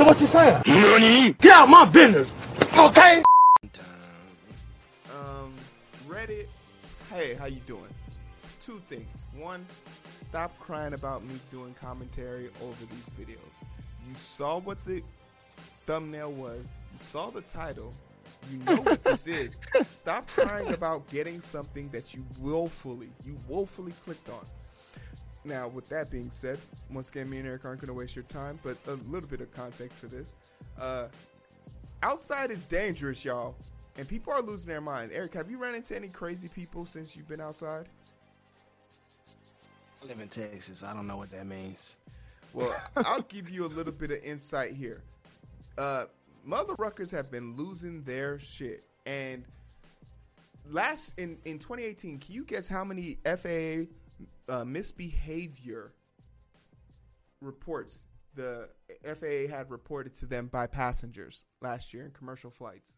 So what you saying? Get out my business, okay? Um, Reddit. Hey, how you doing? Two things. One, stop crying about me doing commentary over these videos. You saw what the thumbnail was. You saw the title. You know what this is. Stop crying about getting something that you willfully, you woefully clicked on. Now, with that being said, once again, me and Eric aren't going to waste your time, but a little bit of context for this. Uh, outside is dangerous, y'all, and people are losing their mind. Eric, have you run into any crazy people since you've been outside? I live in Texas. I don't know what that means. Well, I'll give you a little bit of insight here. Uh, mother ruckers have been losing their shit, and last in in 2018, can you guess how many FAA uh, misbehavior reports the FAA had reported to them by passengers last year in commercial flights?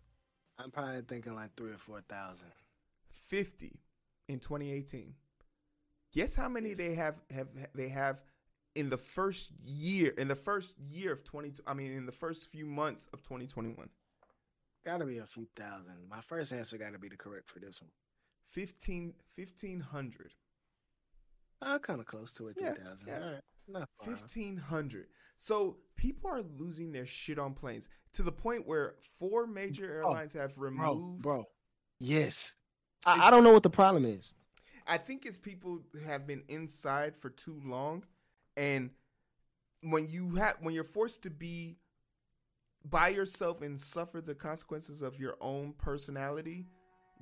I'm probably thinking like three or four thousand. 50 in 2018. Guess how many they have have they have in the first year in the first year of 20 I mean in the first few months of 2021. Gotta be a few thousand. My first answer gotta be the correct for this one. 15 1500. Uh, kind of close to it. Yeah, 3,000. yeah. All right. Not 1500 So people are losing their shit on planes to the point where four major airlines have removed bro. Yes. I, I don't know what the problem is. I think it's people have been inside for too long, and when you have when you're forced to be by yourself and suffer the consequences of your own personality,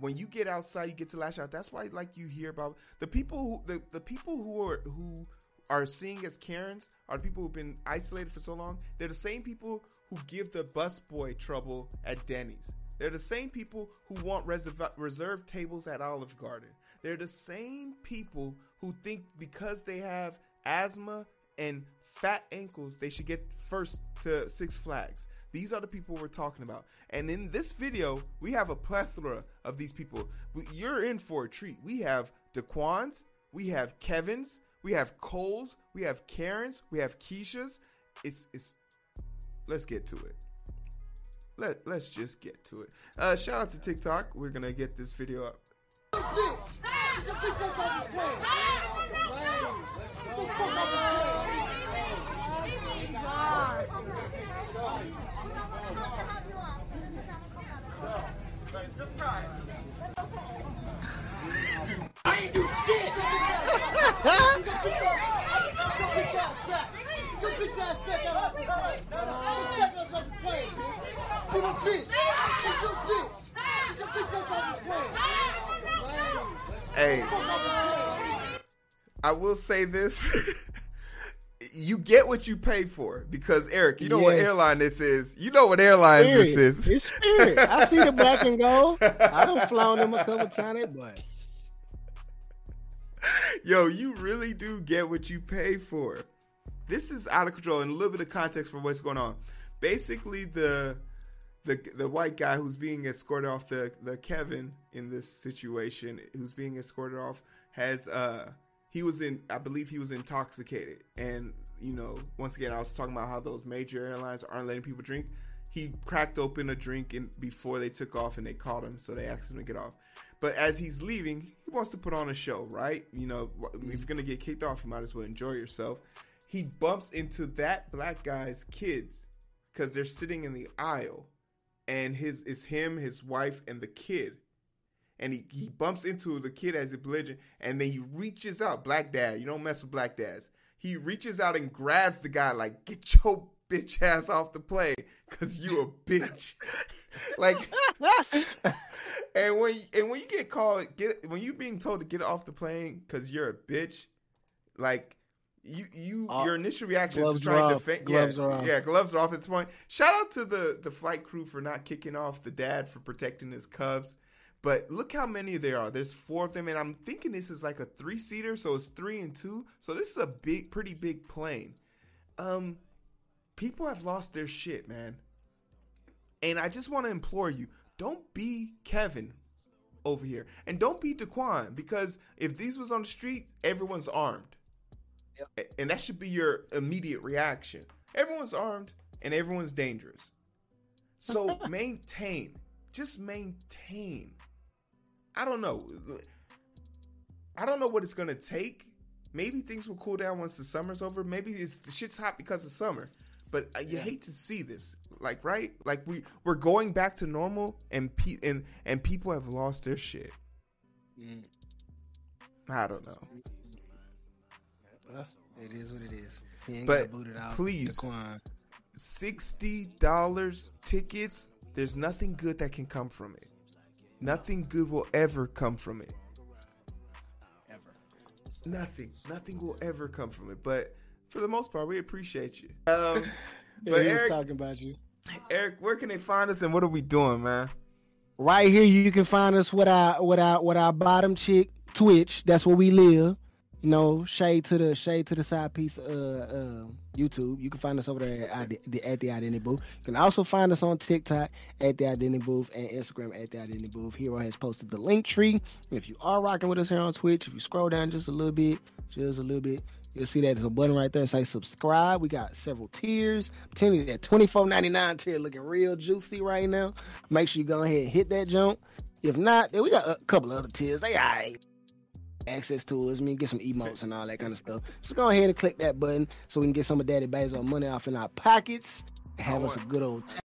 when you get outside, you get to lash out. That's why, like you hear about the people who the, the people who are who are seeing as Karens are the people who've been isolated for so long. They're the same people who give the busboy trouble at Denny's. They're the same people who want reserve, reserved tables at Olive Garden. They're the same people who think because they have asthma and fat ankles, they should get first to Six Flags. These are the people we're talking about. And in this video, we have a plethora of these people. You're in for a treat. We have Daquans, we have Kevins, we have Coles, we have Karens, we have Keishas. It's it's let's get to it. Let let's just get to it. Uh shout out to TikTok. We're gonna get this video up. Hey, I will say this. you get what you pay for because Eric, you know what airline this is. You know what airline this is. It's spirit. I see the black and gold. I done flown them a couple times, but Yo, you really do get what you pay for. This is out of control and a little bit of context for what's going on. Basically, the the the white guy who's being escorted off the the Kevin in this situation, who's being escorted off, has uh he was in I believe he was intoxicated, and you know once again I was talking about how those major airlines aren't letting people drink. He cracked open a drink in, before they took off, and they caught him, so they asked him to get off. But as he's leaving, he wants to put on a show, right? You know, if you're gonna get kicked off, you might as well enjoy yourself. He bumps into that black guy's kids because they're sitting in the aisle, and his it's him, his wife, and the kid. And he, he bumps into the kid as a belligerent, and then he reaches out, black dad. You don't mess with black dads. He reaches out and grabs the guy like, "Get your bitch ass off the plane, cause you a bitch." like, and when and when you get called, get when you being told to get off the plane because you're a bitch, like you you Uh, your initial reaction is to gloves try are and off. defend. Gloves yeah, are off. yeah, gloves are off at this point. Shout out to the the flight crew for not kicking off the dad for protecting his cubs. But look how many there are. There's four of them, and I'm thinking this is like a three seater, so it's three and two. So this is a big, pretty big plane. Um, people have lost their shit, man. And I just want to implore you: don't be Kevin over here, and don't be Daquan, because if these was on the street, everyone's armed, And that should be your immediate reaction. Everyone's armed. and everyone's dangerous. So maintain, just maintain. I don't know. I don't know what it's gonna take. Maybe things will cool down once the summer's over. Maybe it's the shit's hot because of summer. But uh, you hate to see this, like right? Like we we're going back to normal, and pe- and and people have lost their shit. Mm. I don't know. Well, it is what it is. He ain't But got booted out. please. Sixty dollars tickets. There's nothing good that can come from it. Nothing good will ever come from it. Ever. Nothing. Nothing will ever come from it. But for the most part, we appreciate you. Um, Yeah, but he was Eric, talking about you. Eric, where can they find us and what are we doing, man? Right here, you can find us with our with our with our bottom chick Twitch. That's where we live. You know, shade to the shade to the side piece. Uh, uh, YouTube. You can find us over there at the, at the Identity Booth. You can also find us on TikTok at the Identity Booth and Instagram at the Identity Booth. Heero has posted the link tree. If you are rocking with us here on Twitch, if you scroll down just a little bit, just a little bit, you'll see that there's a button right there. Say subscribe. We got several tiers. You that twenty four ninety nine tier looking real juicy right now. Make sure you go ahead and hit that jump. If not, then we got a couple of other tiers. They alright. Access to us, I mean, get some emotes and all that kind of stuff. Just go ahead and click that button so we can get some of Daddy Bezos money off in our pockets and have us a good old time.